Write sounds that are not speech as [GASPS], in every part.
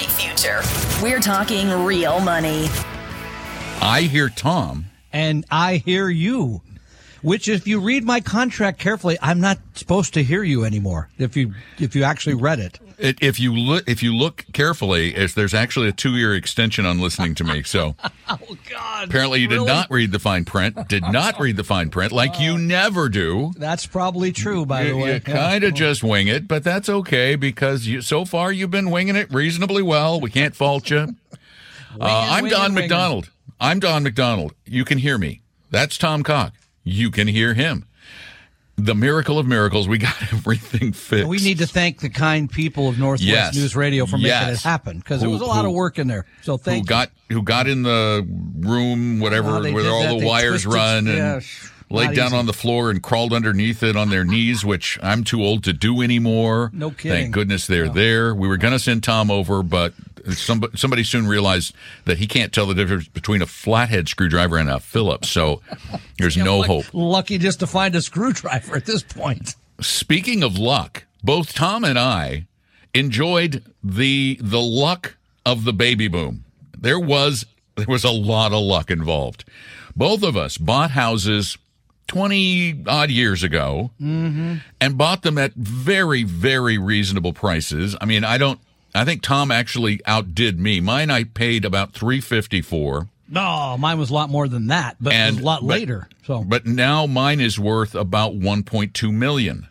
bright future. We're talking real money. I hear Tom. And I hear you. Which, if you read my contract carefully, I'm not supposed to hear you anymore. If you if you actually read it, It, if you look, if you look carefully, is there's actually a two-year extension on listening to me. So [LAUGHS] oh God! apparently, you did not read the fine print. Did not read the fine print, like you never do. That's probably true, by the way. you kind of just wing it, but that's okay because you, so far you've been winging it reasonably well. We can't fault you. [LAUGHS] Uh, I'm Don. McDonald. I'm Don McDonald. You can hear me. That's Tom Cock. You can hear him. The miracle of miracles. We got [LAUGHS] everything fixed. We need to thank the kind people of Northwest Yes. News Radio for making Yes. it happen because it Who- was a lot of work in there. So who thank you. got who got in the room, whatever, Oh, where all that. the They wires twisted- run, and yeah, laid down easy. on the floor and crawled underneath it on their knees, which I'm too old to do anymore. No kidding. Thank goodness they're there. We were going to send Tom over, but somebody, somebody soon realized that he can't tell the difference between a flathead screwdriver and a Phillips. So there's no Luck- hope. Lucky just to find a screwdriver at this point. Speaking of luck, both Tom and I enjoyed the the luck of the baby boom. There was there was a lot of luck involved. Both of us bought houses 20 odd years ago mm-hmm. and bought them at very very reasonable prices. I mean, I don't I think Tom actually outdid me. Mine I paid about 350 for. No, mine was a lot more than that, but it And was a lot but- later. So but now mine is worth about 1.2 million.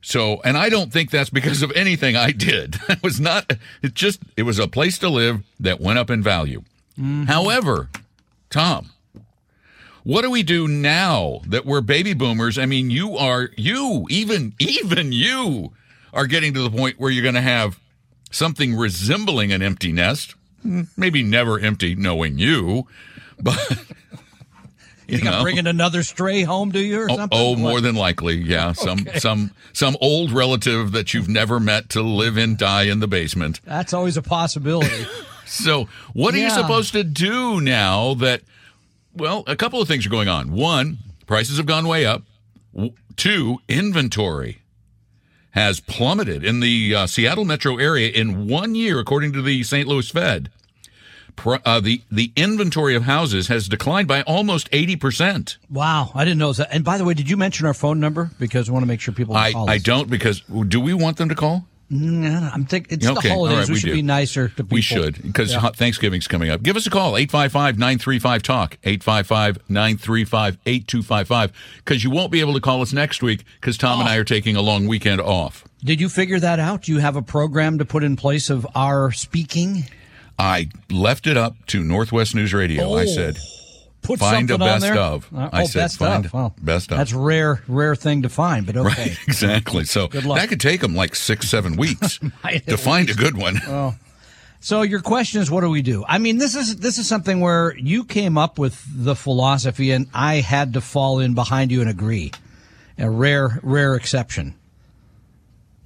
So, and I don't think that's because of anything I did. [LAUGHS] It was not, it just, it was a place to live that went up in value. Mm-hmm. However, Tom, what do we do now that we're baby boomers? I mean, you are, you, even, even you are getting to the point where you're going to have something resembling an empty nest. Maybe never empty knowing you, but [LAUGHS] you think I'm bringing another stray home to you or Oh, something? oh, more than likely, yeah. Some some some old relative that you've never met to live and die in the basement. That's always a possibility. [LAUGHS] So, what are you supposed to do now that? Well, a couple of things are going on. One, prices have gone way up. Two, inventory has plummeted in the uh, Seattle metro area in one year, according to the St. Louis Fed. Uh, the the inventory of houses has declined by almost eighty percent. wow, I didn't know that. And by the way, did you mention our phone number? Because I want to make sure people I, call I don't because do we want them to call? I'm thinking it's Okay, the holidays. right, we, we should do. be nicer to people. We should because Yeah. Thanksgiving's coming up. Give us a call 855-935-talk 855-935-8255 because you won't be able to call us next week because Tom Oh. and I oh. are taking a long weekend off. Did you figure that out? Do you have a program to put in place of our speaking? I left it up to Northwest News Radio. I Oh. said Put Find a something on best there? of. Uh, I oh, said best find of. Well, best of. That's rare, rare thing to find, but okay. right [LAUGHS] exactly. So Good luck. that could take them like six seven [LAUGHS] weeks to find a good one. So your question is, what do we do? I mean, this is this is something where you came up with the philosophy, and I had to fall in behind you and agree. A rare, rare exception.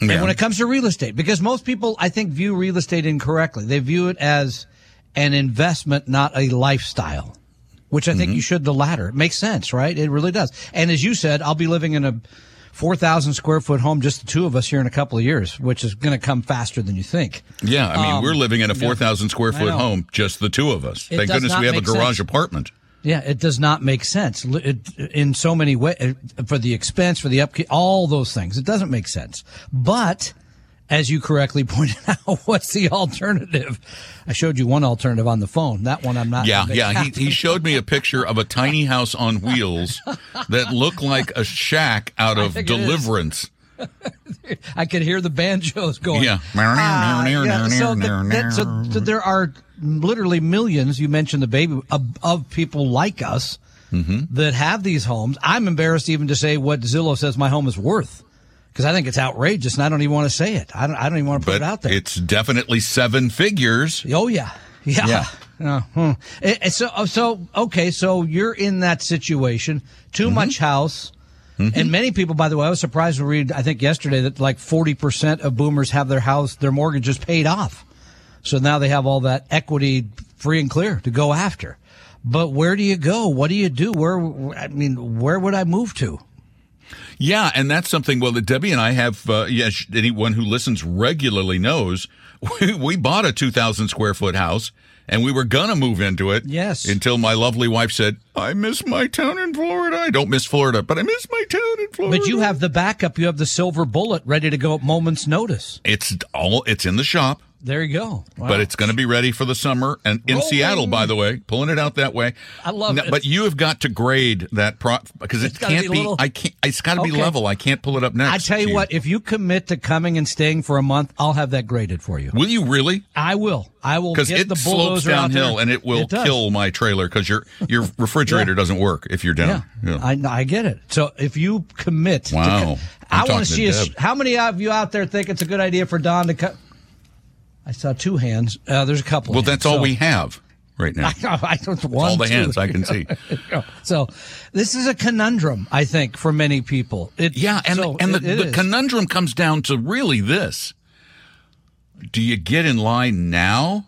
And when it comes to real estate, because most people, I think, view real estate incorrectly. They view it as an investment, not a lifestyle, which I Mm-hmm. think you should the latter. It makes sense, right? It really does. And as you said, I'll be living in a 4,000 square foot home, just the two of us here in a couple of years, which is going to come faster than you think. Yeah, I mean, we're living in a 4,000 square foot Um, home, just the two of us. It Thank goodness we have a garage sense. apartment. Yeah, it does not make sense it, in so many ways for the expense, for the upkeep, all those things. It doesn't make sense. But as you correctly [LAUGHS] pointed out, what's the alternative? I showed you one alternative on the phone. That one I'm not. Yeah, yeah. He, he [LAUGHS] showed me a picture of a tiny house on wheels that looked like a shack out of think it is. Deliverance. [LAUGHS] I could hear the banjos going. Yeah. Ah, yeah, so, that- so- so there are literally millions. You mentioned the baby of, of people like us Mm-hmm. that have these homes. I'm embarrassed even to say what Zillow says my home is worth because I think it's outrageous, and I don't even want to say it. I don't. I don't even want to put But it out there. it's definitely seven figures. Oh yeah, yeah. Yeah. Uh, hmm. Eh, eh, so so okay, so you're in that situation. Too Mm-hmm. much house. And many people, by the way, I was surprised to read. I think yesterday that like forty percent of boomers have their house, their mortgages paid off. So now they have all that equity free and clear to go after. But where do you go? What do you do? Where I mean, where would I move to? Yeah, and that's something. Well, that Debbie and I have. Uh, yes, anyone who listens regularly knows [LAUGHS] we, we bought a two thousand square foot house, and we were gonna move into it. Yes. Until my lovely wife said, "I miss my town in Florida. I don't miss Florida, but I miss my town in Florida." But you have the backup. You have the silver bullet ready to go at moment's notice. It's all. It's in the shop. There you go. Wow. But it's going to be ready for the summer and in Rolling. Seattle, by the way, pulling it out that way. I love No, it. But you have got to grade that prop because it can't be be. little- I can't. It's got to be Okay. level. I can't pull it up next. I tell you to what, if you commit to coming and staying for a month, I'll have that graded for you. Will you really? I will. I will Because it the slopes bulldozer out there. downhill and it will does. kill my trailer because your your [LAUGHS] refrigerator Yeah. doesn't work if you're Yeah, down. I, I get it. So if you commit, Wow. co- I'm want to to see us. How many of you out there think it's a good idea for Don to cut? I saw two hands. Uh, there's a couple. Well, hands. that's all So- we have right [LAUGHS] now. I don't one, all the hands I can see. [LAUGHS] So this is a conundrum, I think, for many people. It, Yeah, and so and it- the, it the conundrum comes down to really this: Do you get in line now?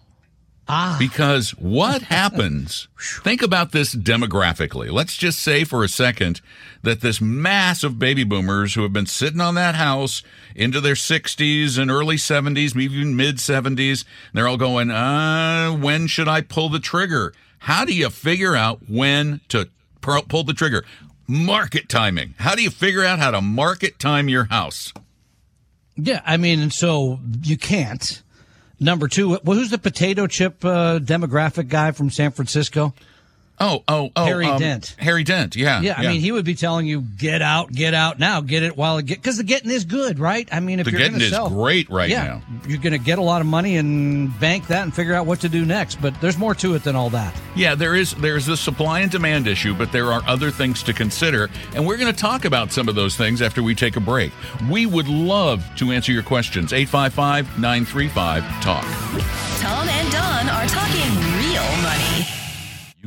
Ah. Because what happens? think about this demographically. Let's just say for a second that this mass of baby boomers who have been sitting on that house into their 60s and early 70s, maybe even mid 70s, they're all going, uh, when should I pull the trigger? How do you figure out when to pu- pull the trigger? Market timing. How do you figure out how to market time your house? Yeah, I mean, and so you can't. Number two, who's the potato chip uh, demographic guy from San Francisco? Oh, oh, oh. Harry um, Dent. Harry Dent, yeah. Yeah, I mean, he would be telling you, get out, get out now, get it while it get, because the getting is good, right? I mean, if The you're getting gonna is sell, great right yeah, now. You're going to get a lot of money and bank that and figure out what to do next. But there's more to it than all that. Yeah, there is there's the supply and demand issue, but there are other things to consider, and we're going to talk about some of those things after we take a break. We would love to answer your questions. 855-935-TALK. Tom and Don are talking real money.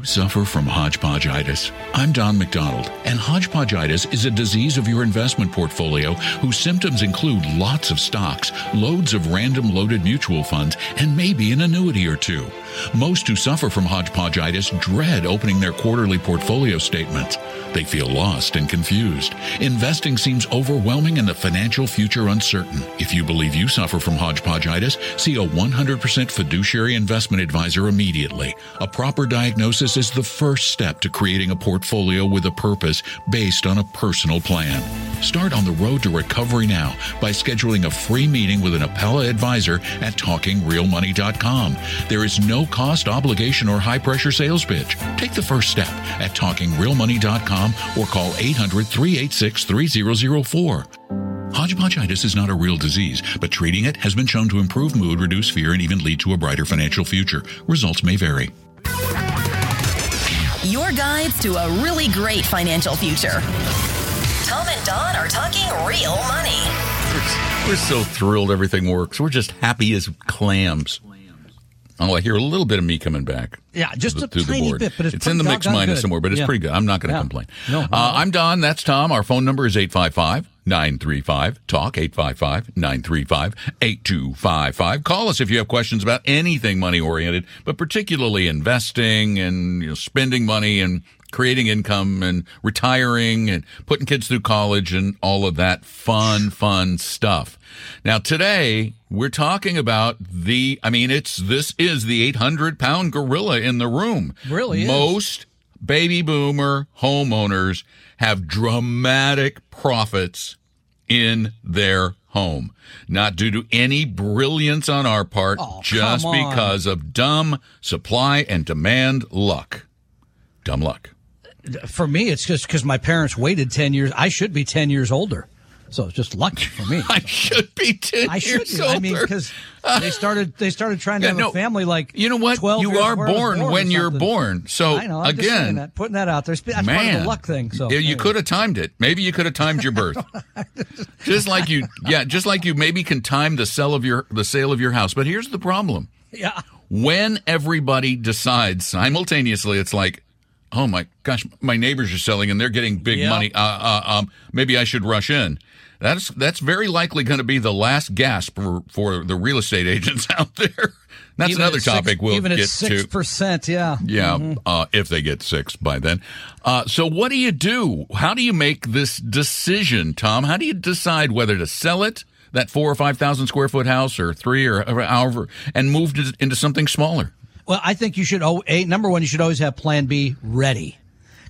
Suffer from hodgepodgeitis. I'm Don McDonald, and hodgepodgeitis is a disease of your investment portfolio whose symptoms include lots of stocks, loads of random loaded mutual funds, and maybe an annuity or two. Most who suffer from hodgepodgeitis dread opening their quarterly portfolio statements. They feel lost and confused. Investing seems overwhelming and the financial future uncertain. If you believe you suffer from hodgepodgeitis, see a 100% fiduciary investment advisor immediately. A proper diagnosis is the first step to creating a portfolio with a purpose based on a personal plan. Start on the road to recovery now by scheduling a free meeting with an Apella advisor at talkingrealmoney.com. There is no cost, obligation, or high pressure sales pitch. Take the first step at talkingrealmoney.com or call 800 386 3004. Hodgepodgeitis is not a real disease, but treating it has been shown to improve mood, reduce fear, and even lead to a brighter financial future. Results may vary. Your guides to a really great financial future. Tom and Don are talking real money. We're so thrilled everything works. We're just happy as clams. Oh, I hear a little bit of me coming back. Yeah, just through a the- the tiny board. bit, but it's in the pretty mix minus good. somewhere, but it's Yeah. pretty good. I'm not going to Yeah. complain. No, uh, no. I'm Don. That's Tom. Our phone number is 855 935 TALK, 855 935 8255. Call us if you have questions about anything money oriented, but particularly investing and you know, spending money and creating income and retiring and putting kids through college and all of that fun, fun stuff. Now, today we're talking about the, I mean, it's, this is the 800 pound gorilla in the room. Really is. Most baby boomer homeowners have dramatic profits in their home. Not due to any brilliance on our part, Oh, just because of dumb supply and demand luck. Dumb luck. For me, it's just because my parents waited 10 years. I should be 10 years older. So it's just lucky for me. [LAUGHS] I should be 10 I should be. I mean, because they started they started trying to Yeah, have no, a family like you know what? 12 You are was born when you're born. So, I know. I'm again, that, putting that out there. That's part man, of the luck thing. So you anyway. could have timed it. Maybe you could have timed your birth. [LAUGHS] just like you, yeah, just like you maybe can time the sale of your the sale of your house. But here's the problem: Yeah. when everybody decides simultaneously, it's like, oh my gosh, my neighbors are selling and they're getting big Yeah. money. Uh, uh, um, maybe I should rush in. That's that's very likely going to be the last gasp for, for the real estate agents [LAUGHS] out there. That's Even another at six- topic we'll even get at six to. percent. Yeah, Yeah, uh, if they get six by then. Uh, so, what do you do? How do you make this decision, Tom? How do you decide whether to sell it, that four or five thousand square foot house, or three, or however, and move to, into something smaller? Well, I think you should. Oh, a number one, you should always have Plan B ready.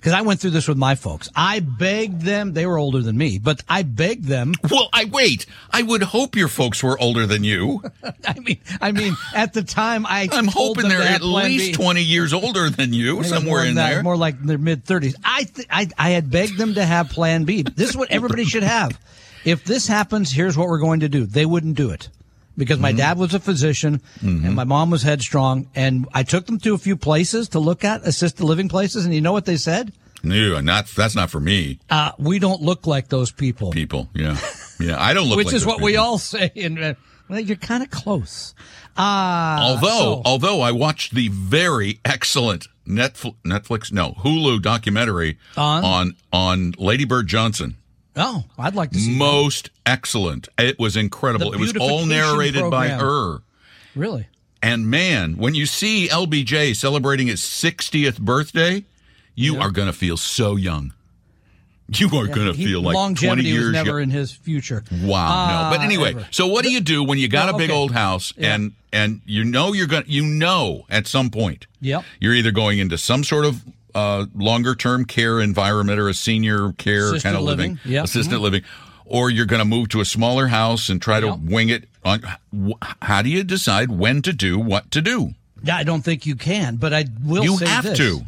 Because I went through this with my folks. I begged them. They were older than me, but I begged them. Well, I wait. I would hope your folks were older than you. [LAUGHS] I mean, I mean, at the time, I I'm hoping they're at least B. twenty years older than you, Maybe somewhere in that, there. more like their mid thirties. I, th- I I had begged them to have Plan B. This is what everybody should have. If this happens, here's what we're going to do. They wouldn't do it because Mm-hmm. my dad was a physician and my mom was headstrong, and I took them to a few places to look at assisted living places, and you know what they said? No, not that's not for me. Uh, we don't look like those people, People, yeah, yeah. I don't look. [LAUGHS] which like is what we all say. And uh, well, you're kind of close. Uh, Although, so- although I watched the very excellent Netflix, Netflix, no Hulu documentary On? on on Lady Bird Johnson. Oh, I'd like to see. Most excellent. It was incredible. The it was all narrated by program. her. Really? And man, when you see LBJ celebrating his 60th birthday, you are going to feel so young. You are going to feel like 20 longevity years was never young. in his future. Wow, no. But Uh, anyway, ever. so what do you do when you got Well, a big okay. old house and and you know you're going to you know at some point Yep. you're either going into some sort of uh, longer term care environment or a senior care Assisted kind of living, living. Yep. Mm-hmm. living, or you're going to move to a smaller house and try to Yep. wing it. On how do you decide when to do what to do? Yeah, I don't think you can, but I will. You have this. to.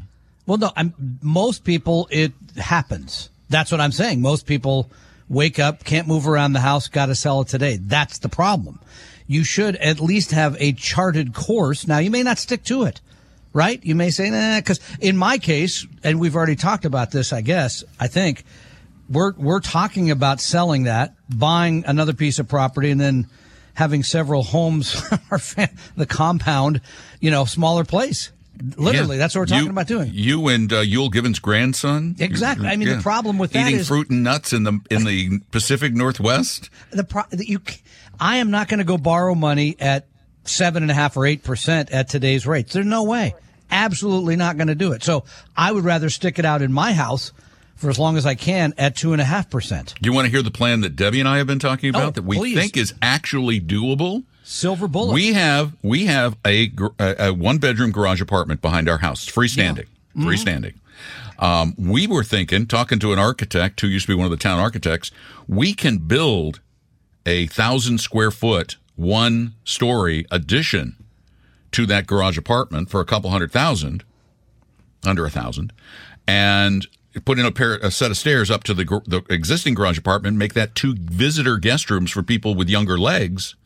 Well, no, I'm, most people, it happens. That's what I'm saying. Most people wake up, can't move around the house, got to sell it today. That's the problem. You should at least have a charted course. Now, you may not stick to it, right? You may say, nah, because in my case, and we've already talked about this, I guess, I think, we're, we're talking about selling that, buying another piece of property, and then having several homes, [LAUGHS] the compound, you know, smaller place. Literally, Yeah. that's what we're talking You- about doing. You and uh, Euell Gibbons' grandson. Exactly. I mean, the problem with that eating is- fruit and nuts in the in the Pacific Northwest. the pro- you I am not going to go borrow money at seven and a half or eight percent at today's rates. There's no way. Absolutely not going to do it. So I would rather stick it out in my house for as long as I can at two and a half percent. Do you want to hear the plan that Debbie and I have been talking about Oh, that we please. think is actually doable? Silver bullet. We have we have a, a, a one bedroom garage apartment behind our house. It's freestanding. Mm-hmm. Freestanding. Um, we were thinking, talking to an architect who used to be one of the town architects, we can build a thousand square foot, one story addition to that garage apartment for a couple hundred thousand, under a thousand, and put in a pair, a set of stairs up to the, the existing garage apartment, make that two visitor guest rooms for people with younger legs,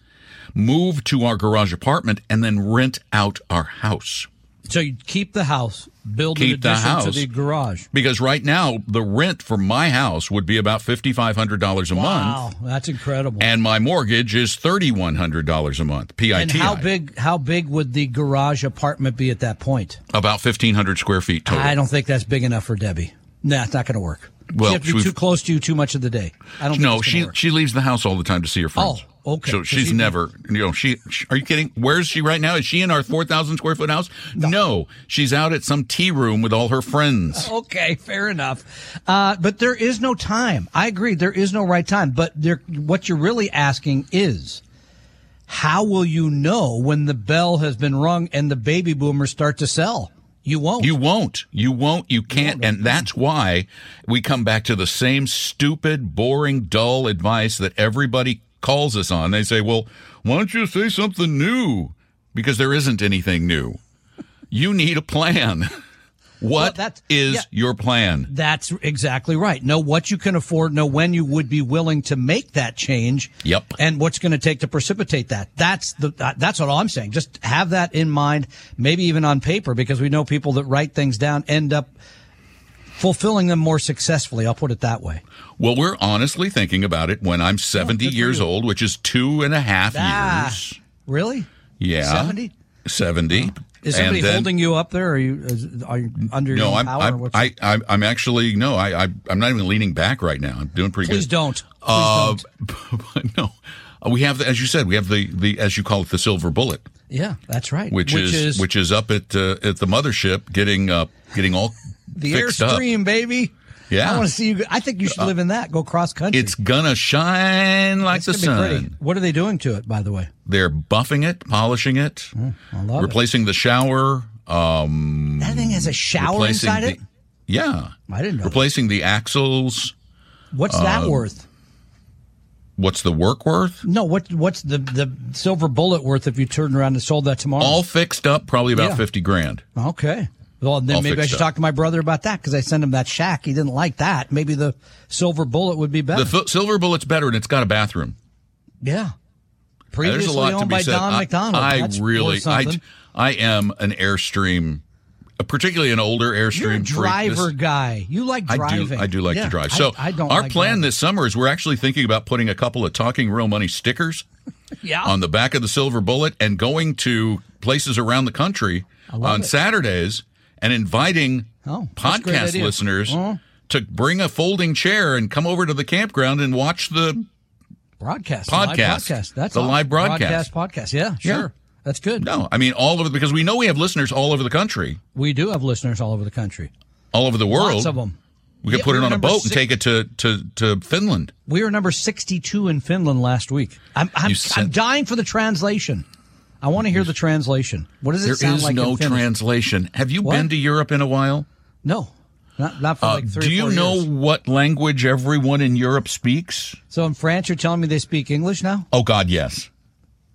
move to our garage apartment, and then rent out our house. So you keep the house, build an Keep the addition to the garage. Because right now, the rent for my house would be about $5,500 a month. Wow, that's incredible. And my mortgage is $3,100 a month. PIT. And how big? How big would the garage apartment be at that point? About 1,500 square feet total. I don't think that's big enough for Debbie. Nah, it's not going to work. Well, she have to be too close to you too much of the day. I don't. No, think she work. she leaves the house all the time to see her friends. Oh, okay. So she's never, you know, she, she- Are you kidding? Where's she right now? Is she in our four thousand square foot house? No. she's out at some tea room with all her friends. [LAUGHS] Okay, fair enough. Uh, but there is no time. I agree. There is no right time. But there, what you're really asking is, how will you know when the bell has been rung and the baby boomers start to sell? You won't. You won't. You won't. You can't. And that's why we come back to the same stupid, boring, dull advice that everybody calls us on. They say, well, why don't you say something new? Because there isn't anything new. You need a plan. [LAUGHS] What is that's- yeah. your plan? That's exactly right. Know what you can afford. Know when you would be willing to make that change. Yep. And what's going to take to precipitate that. That's the. That's what I'm saying. Just have that in mind. Maybe even on paper, because we know people that write things down end up fulfilling them more successfully. I'll put it that way. Well, we're honestly thinking about it when I'm 70 good for years old, which is two and a half Ah, years. really? Yeah. 70? 70. Is somebody then- holding you up there? Are you is, are you under your No, I'm, power? I'm, I, I'm, I'm actually, no, I, I, I'm not even leaning back right now. I'm doing pretty please good. don't. Please Uh, don't. [LAUGHS] no, we have, the, as you said, we have the, the, as you call it, the silver bullet. Yeah, that's right. which, is, which is up at uh, at the mothership, getting uh, getting all the fixed up. Airstream, baby. Yeah. I want to see you. I think you should live in that. Go cross country. It's gonna shine like the sun. What are they doing to it, by the way? They're buffing it, polishing it, love replacing the shower. Um. That thing has a shower inside the, it. Yeah, I didn't know. replacing the axles. What's that worth? What's the work worth? No, what what's the the silver bullet worth if you turned around and sold that tomorrow? All fixed up, probably about Yeah. fifty grand. Okay. Well, then All maybe I should up. talk to my brother about that because I sent him that shack. He didn't like that. Maybe the silver bullet would be better. The f- silver bullet's better, and it's got a bathroom. yeah. There's Previously a lot owned to be by said. Don I, McDonald. I That's really, I. I am an Airstream, uh, particularly an older Airstream You're a freak. This- driver guy. You like I driving. do. I do like Yeah, to drive. So I, don't. our like plan driving. this summer is we're actually thinking about putting a couple of Talking Real Money stickers [LAUGHS] yeah. on the back of the Silver Bullet and going to places around the country on it. Saturdays and inviting Oh, that's a great podcast listeners Uh-huh. to bring a folding chair and come over to the campground and watch the. broadcast the Podcast. podcast. That's The all. live broadcast. podcast. Yeah, Yeah. sure. That's good. No, I mean all over because we know we have listeners all over the country, We do have listeners all over the country. all over the world. Lots of them. We could Yeah, put we it on a boat six- and take it to to to Finland. We were number 62 in Finland last week. I'm, I'm, You I'm dying for the translation. I want to hear the translation. What does it There sound is like no in translation. Have you What? been to Europe in a while? No, not, not for Uh, like three do you know years. what language everyone in Europe speaks? So in France, you're telling me they speak English now? Oh God, yes,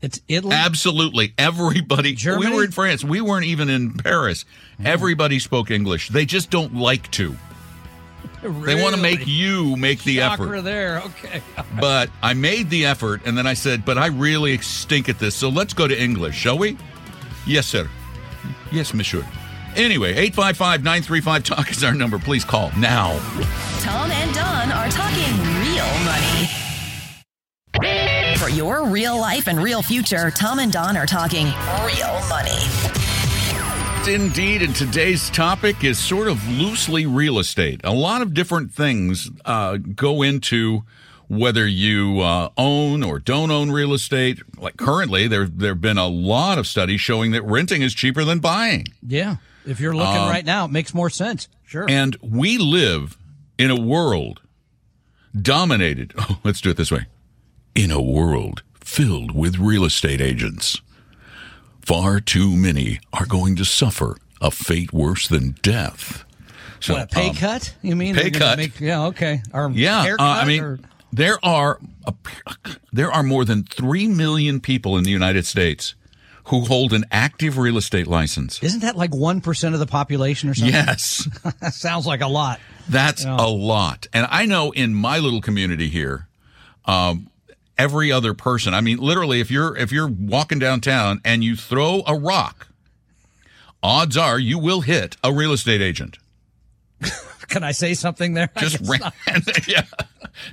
It's Italy? absolutely. Everybody. Germany? We were in France. We weren't even in Paris. Everybody spoke English. They just don't like to. They want to make you make the Shocker effort. there. Okay. [LAUGHS] But I made the effort, and then I said, "But I really stink at this. So let's go to English, shall we?" Yes, sir. Yes, monsieur. Anyway, 855-935 talk is our number. Please call now. Tom and Don are talking real money. For your real life and real future, Tom and Don are talking real money. Indeed, and today's topic is sort of loosely real estate. A lot of different things uh, go into whether you uh, own or don't own real estate. Like currently, there there have been a lot of studies showing that renting is cheaper than buying. Yeah. If you're looking Um, right now, it makes more sense. Sure. And we live in a world dominated. Oh, [LAUGHS] let's do it this way. In a world filled with real estate agents. Far too many are going to suffer a fate worse than death. So, what, a pay um, cut? You mean pay cut. Make, yeah. Okay. Or Yeah, uh, I mean, or- there are a, there are more than three million people in the United States who hold an active real estate license. isn't that like one percent of the population or something? Yes. That [LAUGHS] sounds like a lot. That's a lot. And I know in my little community here, um, every other person, I mean, literally, if you're, if you're walking downtown and you throw a rock, odds are you will hit a real estate agent. [LAUGHS] Can I say something there? Just ran, not. [LAUGHS] yeah.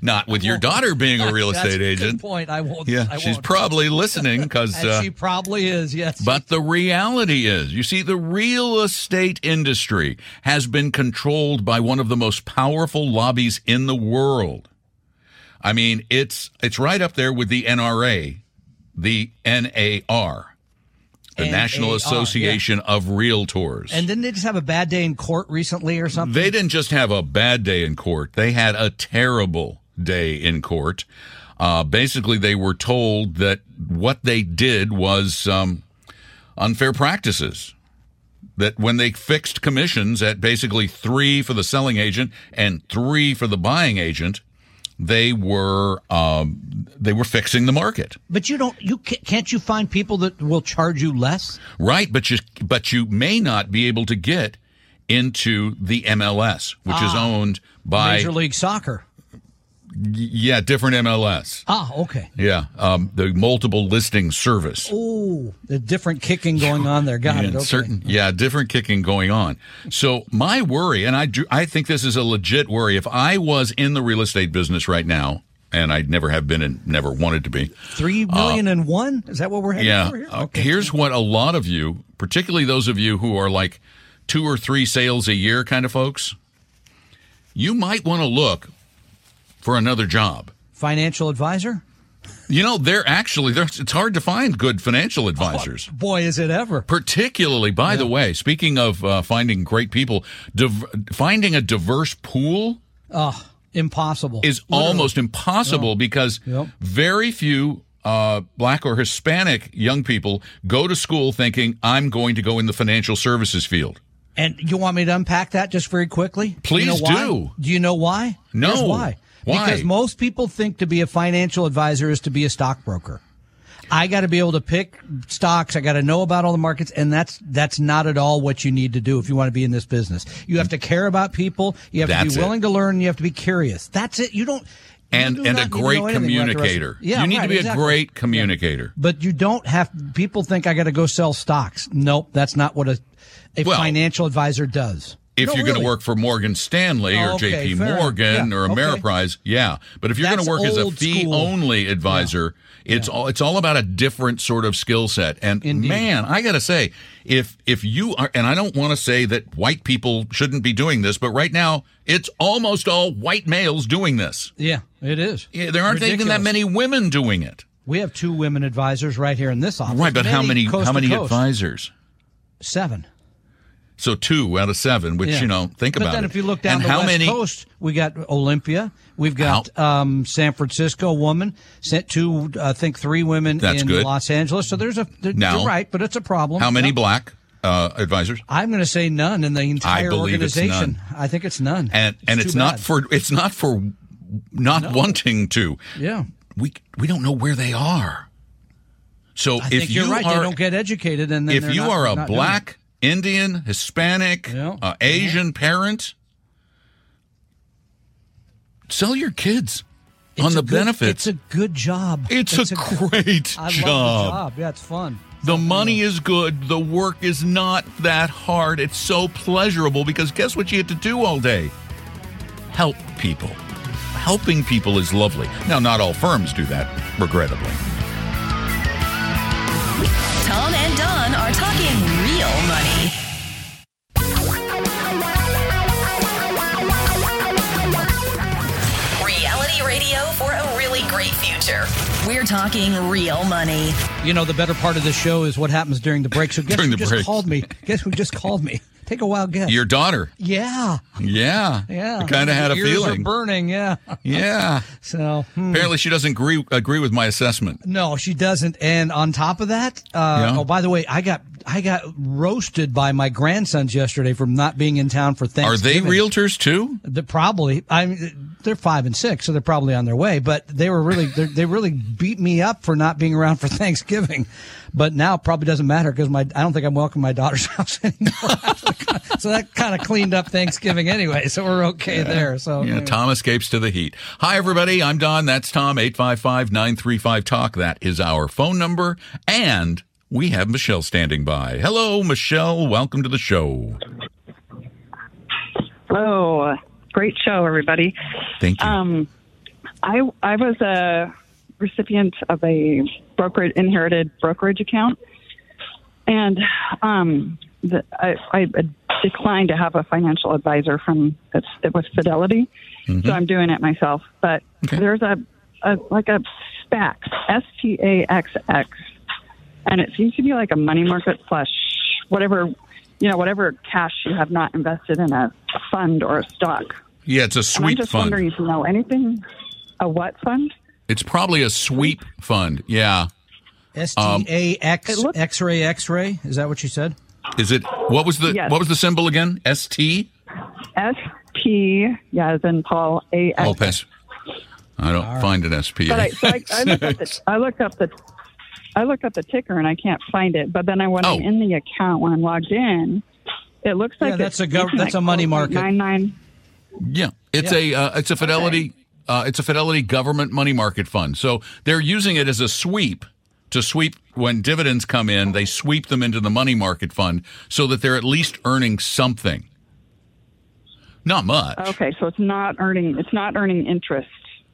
Not with your daughter being a real [LAUGHS] That's estate a agent. Good point. I won't. Yeah. I She's won't. probably listening because, uh, she probably is. Yes. But the reality is, you see, the real estate industry has been controlled by one of the most powerful lobbies in the world. I mean, it's it's right up there with the NRA, the NAR, the National NAR, Association of Realtors. and didn't they just have a bad day in court recently or something? They didn't just have a bad day in court. They had a terrible day in court. Uh, basically, they were told that what they did was um, unfair practices. That when they fixed commissions at basically three for the selling agent and three for the buying agent, they were um, they were fixing the market, but you don't. You can't. You find people that will charge you less. right? But you but you may not be able to get into the MLS, which is owned by Major League Soccer. Yeah, different MLS. Ah, okay. Yeah, um, the multiple listing service. Ooh, the different kicking going on there. Got it. Okay. certain, yeah, different kicking going on. So my worry, and I do, I think this is a legit worry. If I was in the real estate business right now, and I never have been and never wanted to be, Three million and one. Is that what we're heading yeah. for here? uh, Here's what a lot of you, particularly those of you who are like two or three sales a year kind of folks, you might want to look for another job. Financial advisor. You know, they're actually there's it's hard to find good financial advisors. Boy, is it ever. Particularly, by the way, speaking of uh, finding great people, div- finding a diverse pool Oh, impossible. is Literally. almost impossible because Yep. very few uh, black or Hispanic young people go to school thinking, I'm going to go in the financial services field. And you want me to unpack that just very quickly? Please you know do. Do you know why? No. Here's why. Why? Because most people think to be a financial advisor is to be a stockbroker. I got to be able to pick stocks. I got to know about all the markets, and that's that's not at all what you need to do if you want to be in this business. You have to care about people. You have to That's be it. willing to learn. You have to be curious. That's it. You don't. you And do and a great know anything about the rest of- communicator. Yeah, you need right, to be exactly. a great communicator. But you don't have. People think I got to go sell stocks. Nope, that's not what a a Well, financial advisor does. If No, you're going to work for Morgan Stanley or Oh, okay, J.P. fair. Morgan Yeah, or okay. Ameriprise, yeah. But if you're going to work as a fee school. only advisor, it's all it's all about a different sort of skill set. And Indeed. man, I got to say, if if you are, and I don't want to say that white people shouldn't be doing this, but right now it's almost all white males doing this. Yeah, it is. Yeah, there aren't even that many women doing it. We have two women advisors right here in this office. Right, but how many how many coast. advisors? Seven. So two out of seven, which Yeah. you know, think but about then it. if you look down and the how west many? coast, we got Olympia. We've got um, San Francisco woman. Sent two, I think, three women That's in good. Los Angeles. So there's a. there- Now, you're right, but it's a problem. How many Yep. black uh, advisors? I'm going to say none in the entire it's organization. I think it's none. and and too it's not for it's not for not wanting to. Yeah. We we don't know where they are. So I if you right. are they don't get educated, and then if you not- are a black, Indian, Hispanic, Yeah. uh, Asian parent, sell your kids It's on a the good- benefits. It's a good job. It's a good- great I love job. the job. Yeah, it's fun. The money is good. The work is not that hard. It's so pleasurable because guess what you get to do all day? Help people. Helping people is lovely. Now, not all firms do that, regrettably. We're talking real money. You know, the better part of the show is what happens during the break. So guess During who the just break. called me? Guess who just called me? [LAUGHS] Take a wild guess. Your daughter. yeah, Yeah. yeah. Kind of had a Ears feeling. Are burning. Yeah. yeah. [LAUGHS] So hmm. Apparently, she doesn't agree agree with my assessment. no, she doesn't. And on top of that, uh, Yeah. oh, by the way, I got I got roasted by my grandsons yesterday for not being in town for Thanksgiving. Are they realtors too? They're probably. I mean, they're five and six, so they're probably on their way. But they were really, they really beat me up for not being around for [LAUGHS] Thanksgiving. But now probably doesn't matter because my I don't think I'm welcome my daughter's [LAUGHS] house anymore. so that kind of cleaned up Thanksgiving anyway. So we're okay there. So Yeah, Tom escapes to the heat. Hi, everybody. I'm Don. That's Tom. 855 935 Talk. That is our phone number. And we have Michelle standing by. Hello, Michelle. Welcome to the show. Hello. Great show, everybody. Thank you. Um, I I was a recipient of a brokerage inherited brokerage account, and um, the, I, I declined to have a financial advisor from it was Fidelity, so I'm doing it myself. But Okay. there's a, a like a SPAX, S P A X X, and it seems to be like a money market slash whatever you know whatever cash you have not invested in a, fund or a stock. yeah, it's a And I'm just fund. wondering if you know anything. A what fund? It's probably a sweep fund. Yeah. S T A X It X ray X ray. Is that what you said? Is it what was the Yes. what was the symbol again? ST? S P, yeah, as in Paul A Oh, X. pass. I don't find an SPA. But I, so I, I looked up the, [LAUGHS] I looked up the, I looked up the ticker and I can't find it. But then I when I'm Oh. in the account when I'm logged in, it looks like Yeah, that's a gov- that's a money market. Nine nine. Yeah, it's a uh, it's a Fidelity uh, it's a Fidelity government money market fund. So they're using it as a sweep to sweep when dividends come in. They sweep them into the money market fund so that they're at least earning something. Not much. Okay, so it's not earning. It's not earning interest.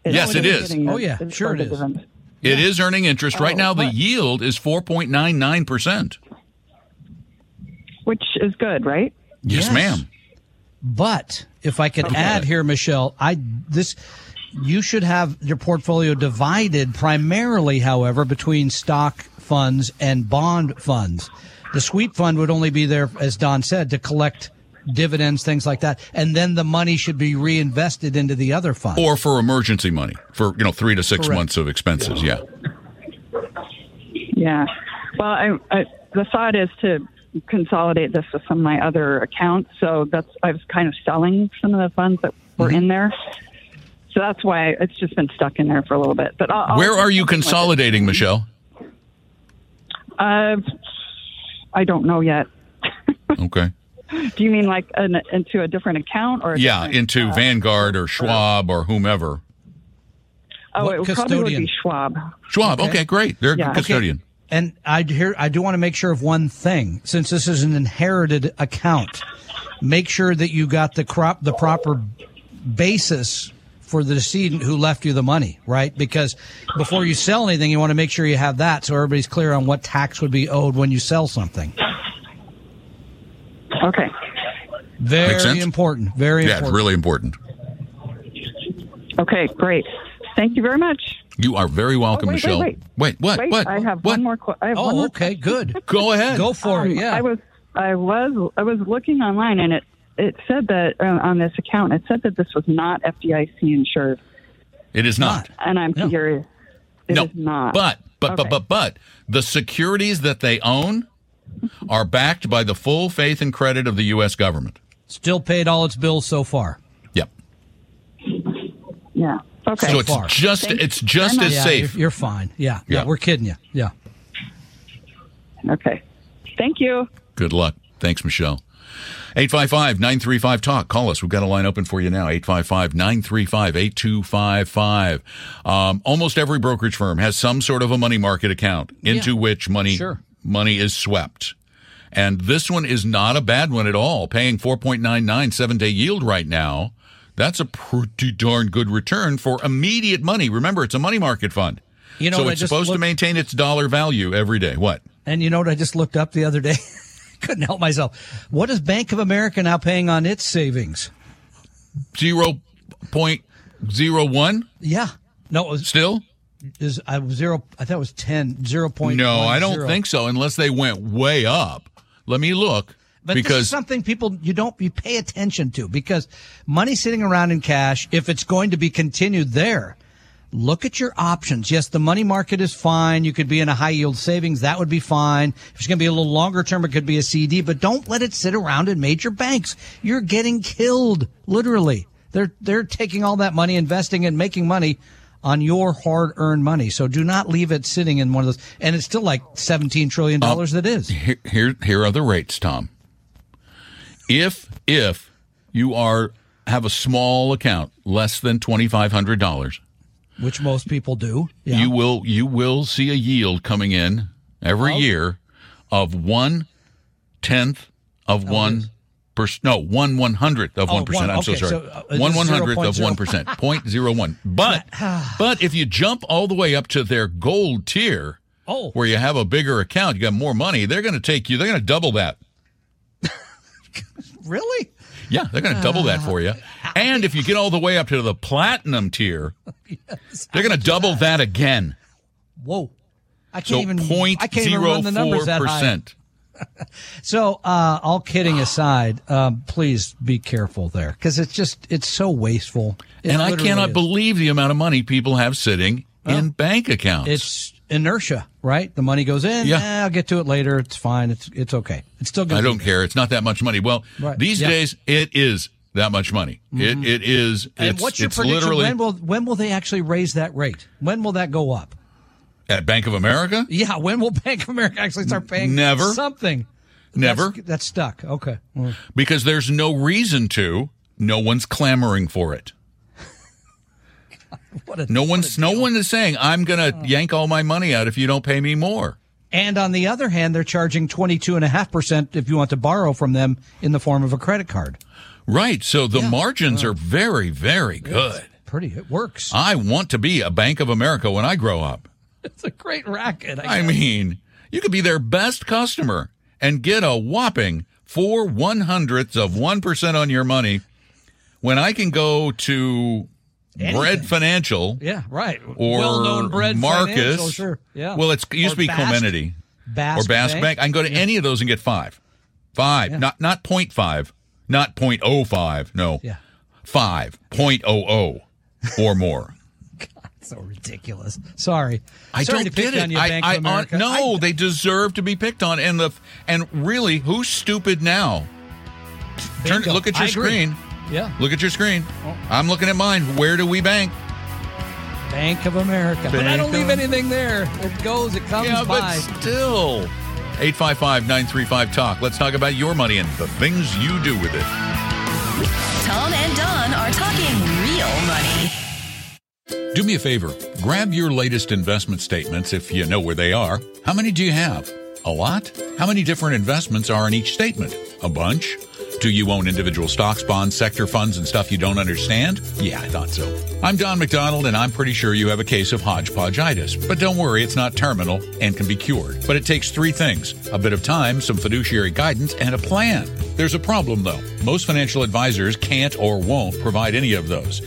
It's Yes, it just is. getting Oh, the- yeah, the- sure it the is. dividends. It is earning interest right Oh, now. The what? yield is four point nine nine percent. which is good, right? Yes, Yes. ma'am. But if I could add here, Michelle, I this you should have your portfolio divided primarily, however, between stock funds and bond funds. The sweep fund would only be there, as Don said, to collect dividends, things like that, and then the money should be reinvested into the other fund. Or for emergency money for you know three to six Correct. months of expenses. Yeah. Yeah. Well, I, I, the thought is to consolidate this with some of my other accounts. So that's I was kind of selling some of the funds that were mm-hmm. in there. So that's why it's just been stuck in there for a little bit. But I'll, I'll Where are you something with it. consolidating, Michelle? Uh, I don't know yet. [LAUGHS] Okay. Do you mean like an, into a different account or? a Yeah, into uh, Vanguard or Schwab or whomever. Oh, What it would probably would be Schwab. Schwab. Okay, great. They're Yeah. good Okay. custodian. And I hear I do want to make sure of one thing. Since this is an inherited account, make sure that you got the crop the proper basis for the decedent who left you the money, right? Because before you sell anything, you want to make sure you have that so everybody's clear on what tax would be owed when you sell something. Okay. Very important. Very important. Yeah, it's important. really important. Okay. Great. Thank you very much. You are very welcome, Oh, wait, wait, Michelle. wait. what? Wait, what? I have what? one more. Qu- I have one oh, more okay, good. Go ahead. Go for it. Um, Yeah. I was I was I was looking online and it it said that uh, on this account it said that this was not FDIC insured It is not. and I'm No. curious. It is no, not. but but but Okay. but but the securities that they own are backed by the full faith and credit of the U.S. government. Still paid all its bills so far. Yep. yeah. Okay. So it's far. just Thank it's just as yeah, safe. You're, you're fine. Yeah, yeah. Yeah. We're kidding you. Yeah. okay. Thank you. Good luck. Thanks, Michelle. 855 935 Talk. Call us. We've got a line open for you now. 855 935 8255. Um, Almost every brokerage firm has some sort of a money market account into Yeah. which money, Sure. money is swept. And this one is not a bad one at all. Paying 4.99 seven day yield right now. That's a pretty darn good return for immediate money. Remember, it's a money market fund. You know so it's supposed to maintain its dollar value every day. What? And you know what I just looked up the other day? [LAUGHS] [LAUGHS] Couldn't help myself. What is Bank of America now paying on its savings? 0.01 Yeah. No, it was, still? is I was zero. I thought it was ten. Zero point. No, I don't think so unless they went way up. Let me look But this is because something people you don't you pay attention to because money sitting around in cash, if it's going to be continued there, look at your options. Yes, the money market is fine. You could be in a high yield savings. That would be fine. If it's going to be a little longer term, it could be a CD, but don't let it sit around in major banks. You're getting killed, literally. They're, they're taking all that money, investing and making money on your hard earned money. So do not leave it sitting in one of those. And it's still like $17 trillion um, that is. here, here here are the rates, Tom. If if you are have a small account, less than twenty five hundred dollars, Which most people do. Yeah. you will you will see a yield coming in every year of one tenth of one percent. No, one one hundredth of Oh, one percent. one- I'm so sorry. so, uh, one one hundredth of one percent. [LAUGHS] Point zero one. But [LAUGHS] but if you jump all the way up to their gold tier, Oh. where you have a bigger account, you got more money. They're going to take you. They're going to double that. [LAUGHS] Really? Yeah, they're going to double that for you. And if you get all the way up to the platinum tier, they're going to double that again. Whoa. I can't So even point I can't even run the numbers that high. percent. [LAUGHS] So, uh, all kidding aside, um, please be careful there because it's just it's so wasteful. It And I cannot is. believe the amount of money people have sitting in bank accounts. it's inertia, right? The money goes in. Yeah. Yeah, I'll get to it later. It's fine. It's it's okay. It's still good. I don't care. It's not that much money. Well, Right. these Yeah. Mm-hmm. days it is that much money. It it is. And what's your it's prediction? literally When will when will they actually raise that rate? When will that go up? at Bank of America. Yeah, when will [LAUGHS] Bank of America actually start paying Never. something? Never, That's, that's stuck. Okay. Because there's no reason to. No one's clamoring for it. [LAUGHS] No one's no deal. one is saying I'm going to oh. yank all my money out if you don't pay me more. And on the other hand, they're charging 22.5% if you want to borrow from them in the form of a credit card. Right. So the margins are very very good. Pretty, it works. I want to be a Bank of America when I grow up. [LAUGHS] It's a great racket. I mean, you could be their best customer and get a whopping four one hundredths of one percent on your money when I can go to Anything. Bread Financial Yeah, right. or well-known bread Marcus. Financial, sure. Yeah. Well, it's, it used Or to be Basque- Comenity Basque or Bass Bank. Bank. I can go to any of those and get five. Five, not not point five, not point oh five. No, Yeah. five point oh oh or more. [LAUGHS] God, so ridiculous. Sorry. I Sorry don't get it. I, I, of no, I- they deserve to be picked on. And the and really, who's stupid now? Turn, Bingo. look at your I agree. Screen. Yeah. Look at your screen. Oh. I'm looking at mine. Where do we bank? Bank of America. but I don't leave anything there. It goes, it comes Yeah, by. but still. 855 935 Talk. Let's talk about your money and the things you do with it. Tom and Don are talking real money. Do me a favor. Grab your latest investment statements if you know where they are. How many do you have? A lot? How many different investments are in each statement? A bunch? Do you own individual stocks, bonds, sector funds, and stuff you don't understand? Yeah, I thought so. I'm Don McDonald, and I'm pretty sure you have a case of hodgepodgeitis. But don't worry, it's not terminal and can be cured. But it takes three things a bit of time, some fiduciary guidance, and a plan. There's a problem, though. Most financial advisors can't or won't provide any of those.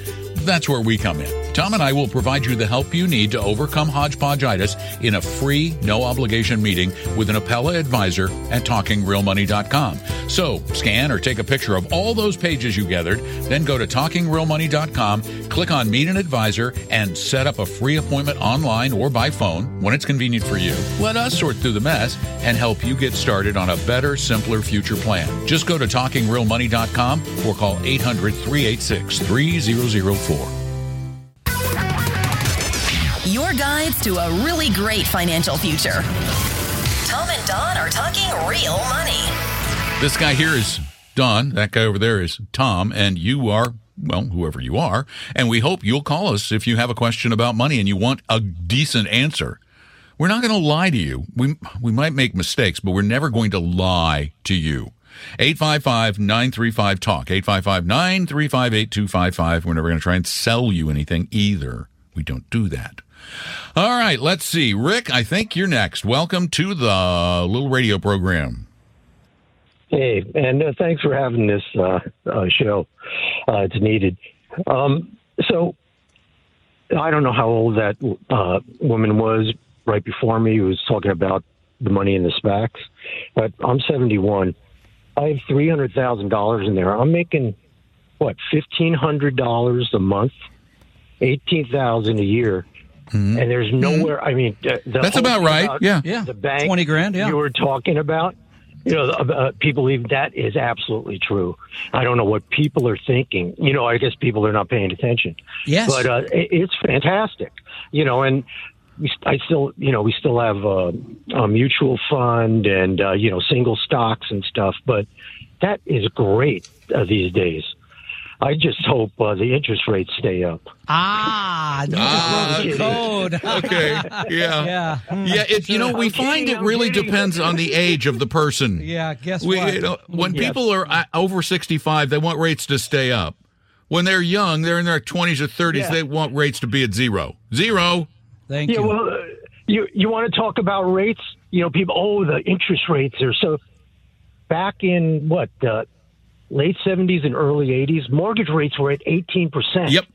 That's where we come in. Tom and I will provide you the help you need to overcome hodgepodgeitis in a free, no obligation meeting with an Apella advisor at talkingrealmoney.com. So scan or take a picture of all those pages you gathered, then go to talkingrealmoney.com, click on meet an advisor, and set up a free appointment online or by phone when it's convenient for you. Let us sort through the mess and help you get started on a better, simpler future plan. Just go to talkingrealmoney.com or call 800 386 3004. Your guides to a really great financial future. Tom and Don are talking real money. This guy here is Don. That guy over there is Tom. And you are, well, whoever you are. And we hope you'll call us if you have a question about money and you want a decent answer. We're not going to lie to you. We, we might make mistakes, but we're never going to lie to you. 855-935-TALK. 855-935-8255. We're never going to try and sell you anything either. We don't do that. All right, let's see. Rick, I think you're next. Welcome to the little radio program. Hey, and uh, thanks for having this uh, uh, show. Uh, it's needed. Um, so, I don't know how old that uh, woman was right before me who was talking about the money in the SPAXX, but I'm 71. I have $300,000 in there. I'm making, what, $1,500 a month, 18000 a year. And there's nowhere, I mean, uh, the Mm-hmm. That's about right. about Yeah. Yeah. The bank. 20 grand, yeah. You were talking about, you know, uh, people believe that is absolutely true. I don't know what people are thinking. You know, I guess people are not paying attention. Yes. But uh, it, it's fantastic. You know, and we, I still, you know, we still have uh, a mutual fund and uh, you know single stocks and stuff. But that is great uh, these days. I just hope uh, the interest rates stay up. Ah, you Ah, just code. [LAUGHS] Okay. Yeah. [LAUGHS] yeah. Yeah, it, you know, we I'm find kidding, it I'm really depends on the age of the person. [LAUGHS] Yeah, guess We, what? you know, when Yes. people are uh, over 65, they want rates to stay up. When they're young, they're in their 20s or 30s, Yeah. they want rates to be at zero. Zero. Thank Yeah, you. well, uh, you you want to talk about rates? You know, people. Oh, the interest rates are so. Back in what uh, late seventies and early eighties, mortgage rates were at eighteen percent. Yep.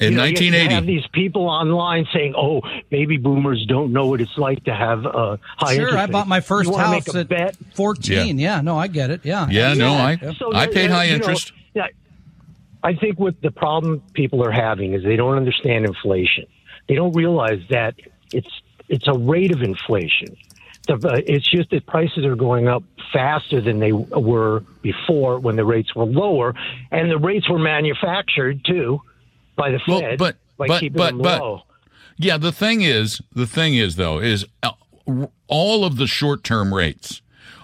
In You know, you- You 1980. have these people online saying, "Oh, baby boomers don't know what it's like to have a high Sure, interest I bought my first you house at bet? 14. Yeah. no, I get it. Yeah. yeah, no, I, So I paid they're, high you know, interest. yeah, I think what the problem people are having is they don't understand inflation. They don't realize that it's it's a rate of inflation. The, uh, it's just that prices are going up faster than they were before when the rates were lower, and the rates were manufactured too by the Well, Fed but- by but- keeping but- them but- low. Yeah, the thing is, the thing is though, is uh, all of the short-term rates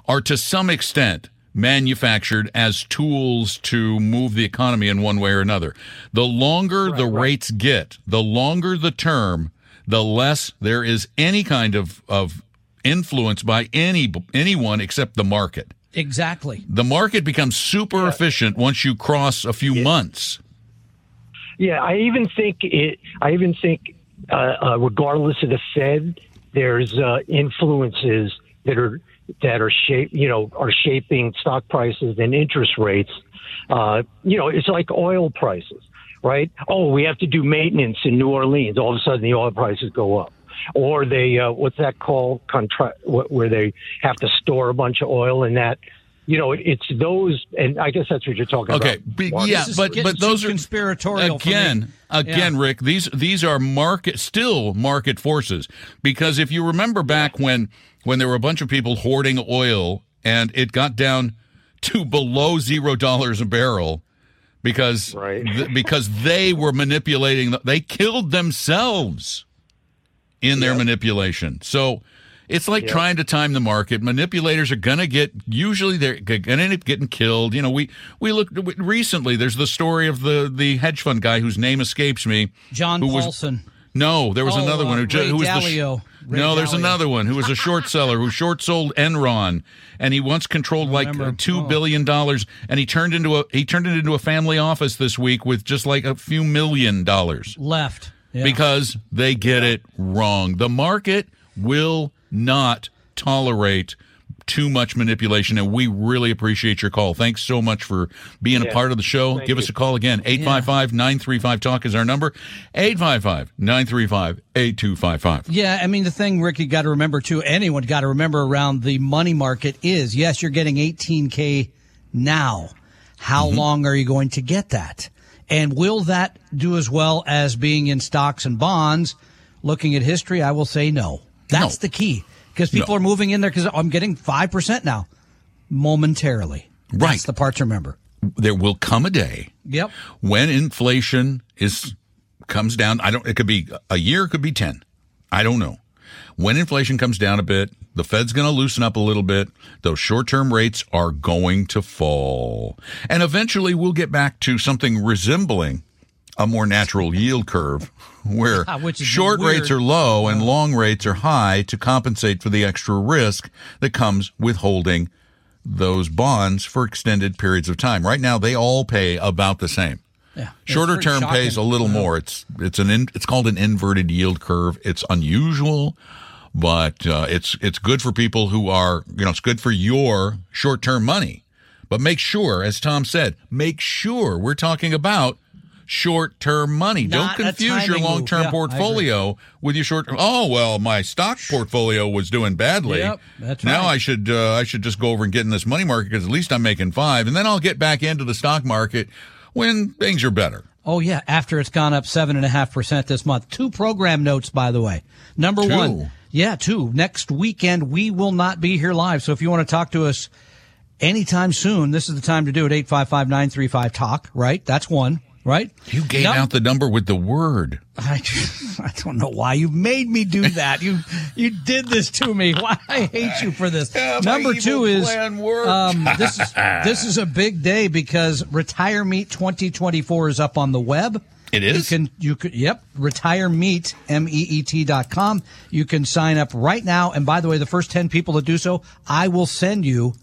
are to some extent manufactured as tools to move the economy in one way or another. The longer the rates get, the longer the term, the less there is any kind of, of influence by any anyone except the market. Exactly. The market becomes super efficient once you cross a few months. Yeah, I even think it. I even think, uh, uh, regardless of the Fed, there's uh, influences that are that are shape, you know, are shaping stock prices and interest rates. Uh, you know, it's like oil prices. right? Oh, we have to do maintenance in New Orleans. All of a sudden, the oil prices go up. Or they, uh, what's that called? Contract where they have to store a bunch of oil in that. You know, it's those, and I guess that's what you're talking Okay, about. Okay, Mark. yeah, is but but those are conspiratorial again. Again, Yeah. Rick, these these are market still market forces because if you remember back when when there were a bunch of people hoarding oil and it got down to below zero dollars a barrel because Right. th- because they were manipulating the, they killed themselves in their manipulation. So it's like trying to time the market. Manipulators are going to get usually they're going to end up getting killed. You know, we we looked recently. There's the story of the the hedge fund guy whose name escapes me. John who was- Paulson. No, there was Oh, another one uh, who, ju- Ray who was the Dalio. Ray no. There's another one who was a short seller who short sold Enron, and he once controlled like remember. two Oh. billion dollars, and he turned into a he turned it into a family office this week with just like a few million dollars Left. Yeah. because they get it wrong. The market will not tolerate too much manipulation, and we really appreciate your call. Thanks so much for being a part of the show. Thank Give us a call again. 855 935 Talk is our number. 855 935 8255. Yeah, I mean the thing, Rick, you got to remember too. Anyone got to remember around the money market is yes, you're getting 18k now. How Mm-hmm. long are you going to get that? And will that do as well as being in stocks and bonds? Looking at history, I will say no. That's No. the key because people No. are moving in there because I'm getting five percent now, momentarily. Right. That's the part to remember. There will come a day Yep. when inflation is comes down i don't it could be a year it could be 10 i don't know when inflation comes down a bit the fed's going to loosen up a little bit those short-term rates are going to fall and eventually we'll get back to something resembling a more natural yield curve where [LAUGHS] Which short rates are low and long rates are high to compensate for the extra risk that comes with holding those bonds for extended periods of time. Right now, they all pay about the same. Yeah. Shorter term pays a little more. It's it's an in, it's called an inverted yield curve. It's unusual, but uh, it's it's good for people who are you know it's good for your short term money. But make sure, as Tom said, make sure we're talking about short term money. Not Don't confuse your long term Yeah, portfolio with your short term. Oh well, my stock portfolio was doing badly. Yep, that's now right. I should uh, I should just go over and get in this money market because at least I'm making five, and then I'll get back into the stock market when things are better. Oh yeah, after it's gone up seven and a half percent this month. Two program notes, by the way. Number Two? one, yeah, two. Next weekend we will not be here live. So if you want to talk to us anytime soon, this is the time to do it. Eight five five nine three five talk. Right, that's one. Right. You gave Num- out the number with the word. [LAUGHS] I, I don't know why you made me do that. You you did this to me. Why I hate you for this. Yeah, Number two is um, this is [LAUGHS] this is a big day because Retire Meet 2024 is up on the web. It is? You can you could yep retire meet m e e t dot com. You can sign up right now. And by the way, the first ten people that do so, I will send you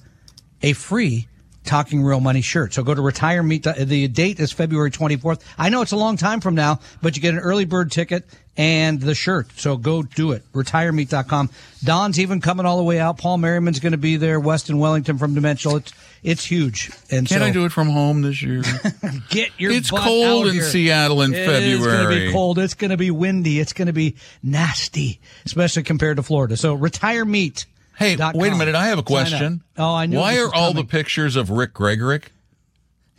a free Talking Real Money shirt. So go to Retire Meet. The date is February 24th. I know it's a long time from now, but you get an early bird ticket and the shirt. So go do it. RetireMeet.com. Don's even coming all the way out. Paul Merriman's going to be there. Weston Wellington from Dimensional. It's it's huge. And Can so I do it from home this year? [LAUGHS] get your It's cold in here. Seattle in February. It is going to be cold. It's going to be windy. It's going to be nasty, especially compared to Florida. So retire meet. Hey, wait a minute. I have a question. Oh, I knew. Why are all the pictures of Rick Gregorick?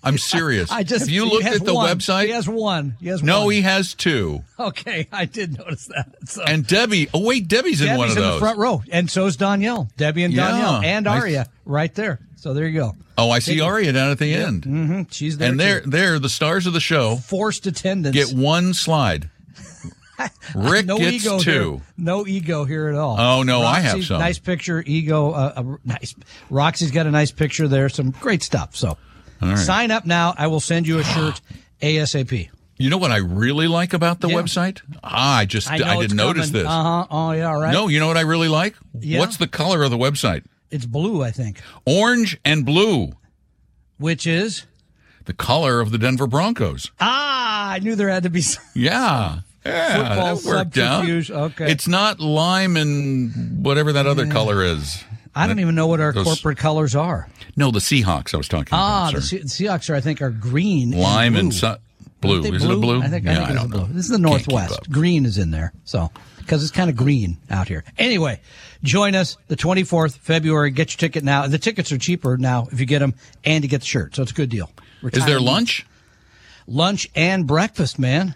I'm [LAUGHS] serious. I just have you looked at the one. website? He has one. He has no, one. he has two. [LAUGHS] Okay, I did notice that. So. And Debbie. Oh wait, Debbie's in Debbie's one of in those. the front row, and so is Danielle. Debbie and Yeah, Danielle and Aria right there. So there you go. Oh, I see Aria down at the end. hmm She's there. And they're they're the stars of the show. forced attendance. Get one slide. [LAUGHS] Rick no gets ego two. Here. No ego here at all. Oh, no, I have some. Nice picture. Ego. Uh, uh, nice. Roxy's got a nice picture there. Some great stuff. So right. sign up now. I will send you a shirt [GASPS] ASAP. You know what I really like about the Yeah. website? Ah, I just I, it's didn't notice coming. this. Uh huh. Oh yeah. Right. No, you know what I really like? Yeah. What's the color of the website? It's blue. I think. Orange and blue. Which is The color of the Denver Broncos. ah. I knew there had to be. [LAUGHS] Some, Yeah. Yeah, Football that worked out. Okay. It's not lime and whatever that other color is. I don't even know what our Those- corporate colors are. No, the Seahawks I was talking Ah, about. the, sir. Se- Seahawks are. I think are green. and lime blue. and su- Blue. Aren't they Is it a blue? I think, I think I it's don't a blue. know. This is the Can't keep Northwest. Green is in there. So, because it's kind of green out here. Anyway, join us the 24th February. Get your ticket now. The tickets are cheaper now if you get them and you get the shirt. So it's a good deal. Is there Retirement- lunch? Lunch and breakfast, man.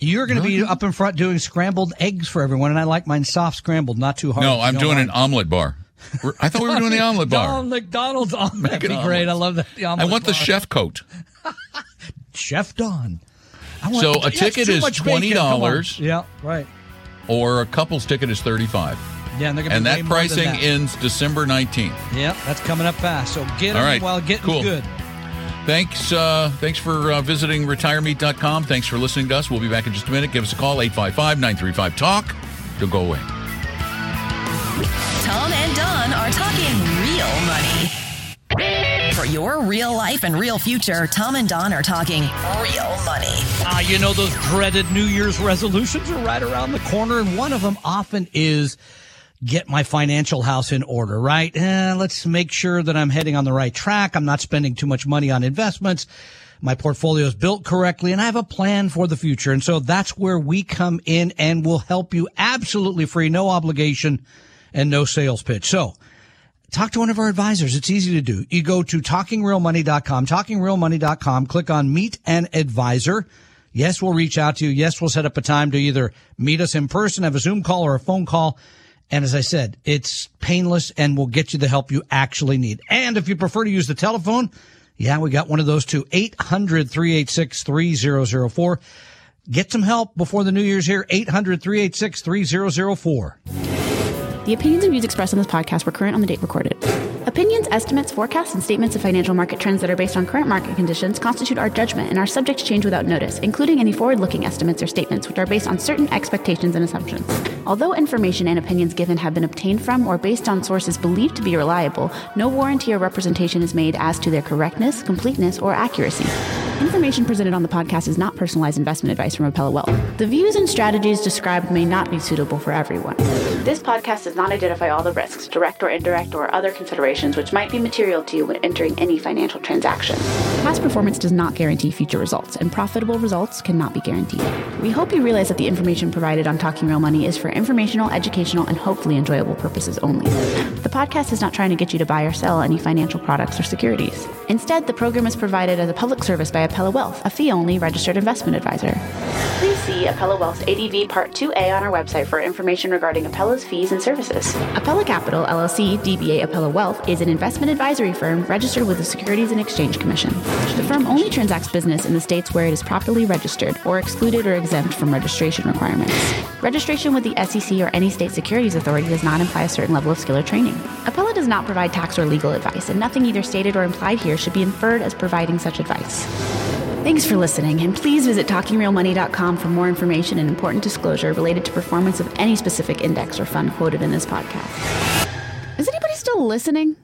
You're going to be up in front doing scrambled eggs for everyone, and I like mine soft scrambled, not too hard. No, I'm doing mine- an omelet bar. We're- I thought we were doing the omelet bar. Donald McDonald's omelet. That'd an be great. I love that. The omelet I omelet want the chef coat. [LAUGHS] Chef Don. I want- So a That's ticket is much bacon. Come on. $20. Yeah, right. Or a couple's ticket is 35 Yeah, and And that pricing ends December 19th. Yeah, that's coming up fast. So get All them while getting cool. good. Thanks uh, thanks for uh, visiting retiremeet.com. Thanks for listening to us. We'll be back in just a minute. Give us a call, 855-935-TALK. Don't go away. Tom and Don are talking real money. For your real life and real future, Tom and Don are talking real money. Ah, you know, those dreaded New Year's resolutions are right around the corner, and one of them often is get my financial house in order, right? Eh, let's make sure that I'm heading on the right track. I'm not spending too much money on investments. My portfolio is built correctly and I have a plan for the future. And so that's where we come in and will help you absolutely free, no obligation and no sales pitch. So talk to one of our advisors. It's easy to do. You go to talkingrealmoney.com, talkingrealmoney.com, click on meet an advisor. Yes, we'll reach out to you. Yes, we'll set up a time to either meet us in person, have a Zoom call or a phone call. And as I said, it's painless and will get you the help you actually need. And if you prefer to use the telephone, yeah, we got one of those too. 800-386-3004. Get some help before the new year's here. 800-386-3004. The opinions and views expressed on this podcast were current on the date recorded. Opinions, estimates, forecasts, and statements of financial market trends that are based on current market conditions constitute our judgment and are subject to change without notice, including any forward looking estimates or statements which are based on certain expectations and assumptions. Although information and opinions given have been obtained from or based on sources believed to be reliable, no warranty or representation is made as to their correctness, completeness, or accuracy. Information presented on the podcast is not personalized investment advice from Apella Wealth. The views and strategies described may not be suitable for everyone. This podcast does not identify all the risks, direct or indirect, or other considerations which might be material to you when entering any financial transaction. Past performance does not guarantee future results, and profitable results cannot be guaranteed. We hope you realize that the information provided on Talking Real Money is for informational, educational, and hopefully enjoyable purposes only. The podcast is not trying to get you to buy or sell any financial products or securities. Instead, the program is provided as a public service by Apella Wealth, a fee only registered investment advisor. Please see Apella Wealth's ADV Part 2A on our website for information regarding Apella's fees and services. Apella Capital, LLC, DBA Apella Wealth, is an investment advisory firm registered with the Securities and Exchange Commission. The firm only transacts business in the states where it is properly registered or excluded or exempt from registration requirements. Registration with the SEC or any state securities authority does not imply a certain level of skill or training. Apella does not provide tax or legal advice, and nothing either stated or implied here should be inferred as providing such advice. Thanks for listening, and please visit talkingrealmoney.com for more information and important disclosure related to performance of any specific index or fund quoted in this podcast. Is anybody still listening?